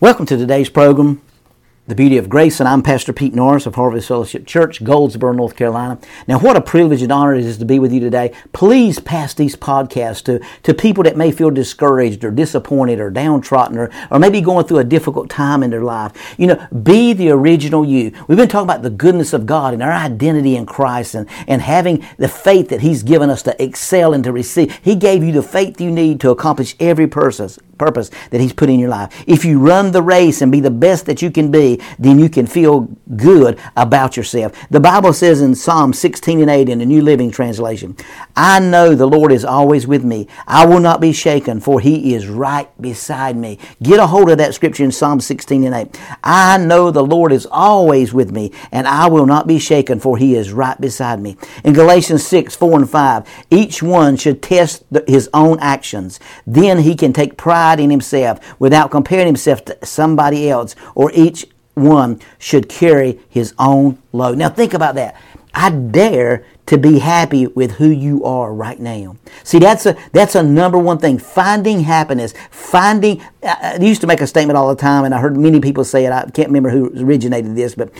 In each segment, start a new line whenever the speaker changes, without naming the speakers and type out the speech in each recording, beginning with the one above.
Welcome to today's program, The Beauty of Grace, and I'm Pastor Pete Norris of Harvest Fellowship Church, Goldsboro, North Carolina. Now, what a privilege and honor it is to be with you today. Please pass these podcasts to, to people that may feel discouraged or disappointed or downtrodden or, or maybe going through a difficult time in their life. You know, be the original you. We've been talking about the goodness of God and our identity in Christ and, and having the faith that He's given us to excel and to receive. He gave you the faith you need to accomplish every purpose purpose that He's put in your life. If you run the race and be the best that you can be, then you can feel good about yourself. The Bible says in Psalm 16 and 8 in the New Living Translation, I know the Lord is always with me. I will not be shaken, for He is right beside me. Get a hold of that scripture in Psalm 16 and 8. I know the Lord is always with me, and I will not be shaken, for He is right beside me. In Galatians 6, 4 and 5, each one should test his own actions. Then he can take pride himself without comparing himself to somebody else, or each one should carry his own load. Now think about that. I dare to be happy with who you are right now. See, that's a that's a number one thing. Finding happiness, finding. I used to make a statement all the time, and I heard many people say it. I can't remember who originated this, but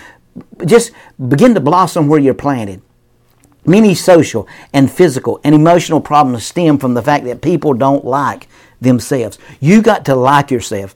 just begin to blossom where you're planted. Many social and physical and emotional problems stem from the fact that people don't like themselves. You got to like yourself.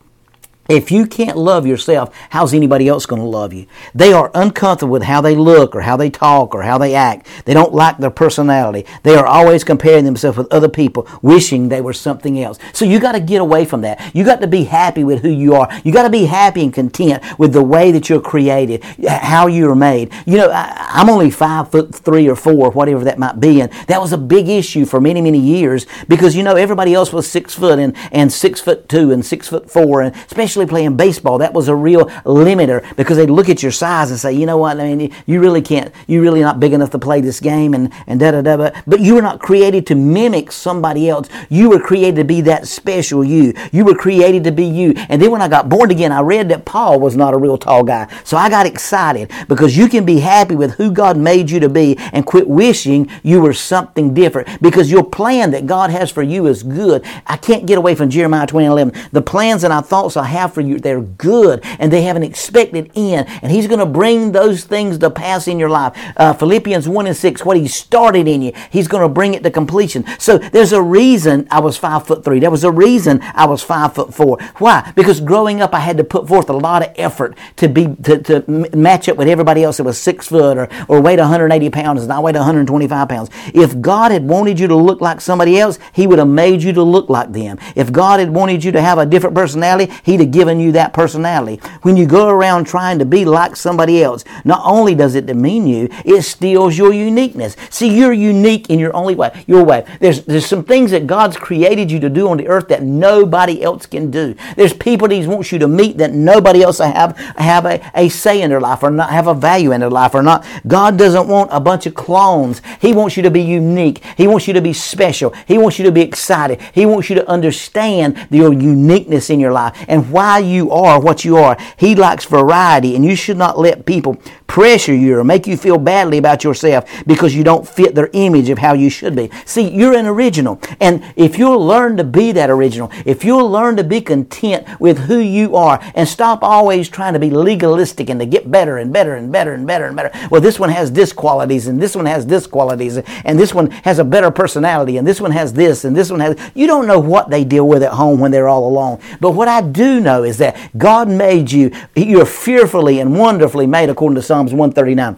If you can't love yourself, how's anybody else going to love you? They are uncomfortable with how they look or how they talk or how they act. They don't like their personality. They are always comparing themselves with other people, wishing they were something else. So you got to get away from that. You got to be happy with who you are. You got to be happy and content with the way that you're created, how you're made. You know, I, am only five foot three or four, whatever that might be, and that was a big issue for many, many years because you know everybody else was six foot and, and six foot two and six foot four, and especially especially playing baseball, that was a real limiter because they'd look at your size and say, you know what, I mean, you really can't, you're really not big enough to play this game and, and da da da. But you were not created to mimic somebody else. You were created to be that special you. You were created to be you. And then when I got born again, I read that Paul was not a real tall guy. So I got excited because you can be happy with who God made you to be and quit wishing you were something different because your plan that God has for you is good. I can't get away from Jeremiah 20 11. The plans and our thoughts I have have for you, they're good and they have an expected end. And He's going to bring those things to pass in your life. Uh, Philippians 1 and 6, what He started in you, He's going to bring it to completion. So there's a reason I was five foot three. There was a reason I was five foot four. Why? Because growing up, I had to put forth a lot of effort to be to, to match up with everybody else that was six foot or, or weighed 180 pounds and I weighed 125 pounds. If God had wanted you to look like somebody else, He would have made you to look like them. If God had wanted you to have a different personality, He'd have given you that personality. When you go around trying to be like somebody else, not only does it demean you, it steals your uniqueness. See, you're unique in your only way, your way. There's, there's some things that God's created you to do on the earth that nobody else can do. There's people that He wants you to meet that nobody else have, have a, a say in their life or not have a value in their life or not. God doesn't want a bunch of clones. He wants you to be unique. He wants you to be special. He wants you to be excited. He wants you to understand your uniqueness in your life and why why you are what you are. He likes variety, and you should not let people pressure you or make you feel badly about yourself because you don't fit their image of how you should be. See, you're an original. And if you'll learn to be that original, if you'll learn to be content with who you are and stop always trying to be legalistic and to get better and better and better and better and better. Well, this one has this qualities and this one has this qualities and this one has a better personality and this one has this and this one has. You don't know what they deal with at home when they're all alone. But what I do know is that God made you, you're fearfully and wonderfully made according to Psalms 139.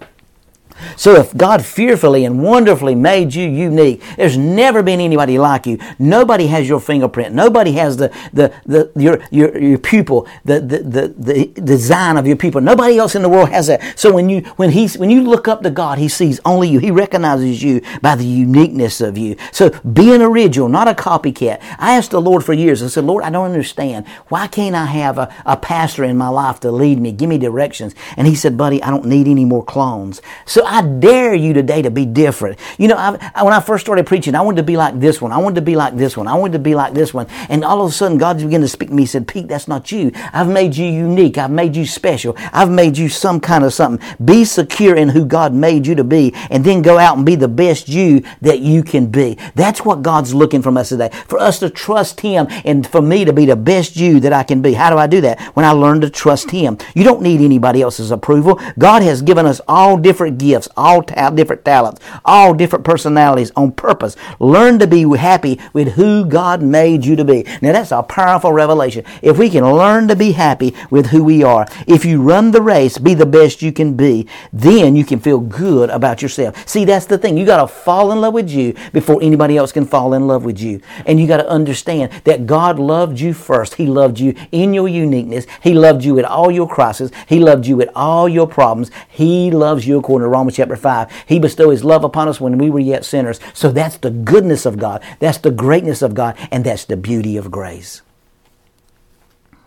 So if God fearfully and wonderfully made you unique, there's never been anybody like you. Nobody has your fingerprint. Nobody has the, the, the your, your, your pupil, the, the, the, the design of your pupil. Nobody else in the world has that. So when you when he's when you look up to God, he sees only you. He recognizes you by the uniqueness of you. So be an original, not a copycat. I asked the Lord for years. I said, Lord, I don't understand. Why can't I have a, a pastor in my life to lead me, give me directions? And he said, buddy, I don't need any more clones. So I dare you today to be different. You know, I, when I first started preaching, I wanted to be like this one. I wanted to be like this one. I wanted to be like this one. And all of a sudden, God began to speak to me. He said, Pete, that's not you. I've made you unique. I've made you special. I've made you some kind of something. Be secure in who God made you to be, and then go out and be the best you that you can be. That's what God's looking from us today. For us to trust Him and for me to be the best you that I can be. How do I do that? When I learn to trust Him. You don't need anybody else's approval. God has given us all different gifts, all ta- different talents, all different personalities on purpose. Learn to be happy with who God made you to be. Now that's a powerful revelation. If we can learn to be happy with who we are, if you run the race, be the best you can be, then you can feel good about yourself. See, that's the thing. You got to fall in love with you before anybody else can fall in love with you. And you got to understand that God loved you first. He loved you in your uniqueness. He loved you at all your crises. He loved you with all your problems. He loves you according to Romans chapter 5. He bestowed his love upon us when we were yet sinners. So that's the goodness of God. That's the greatness of God. And that's the beauty of grace.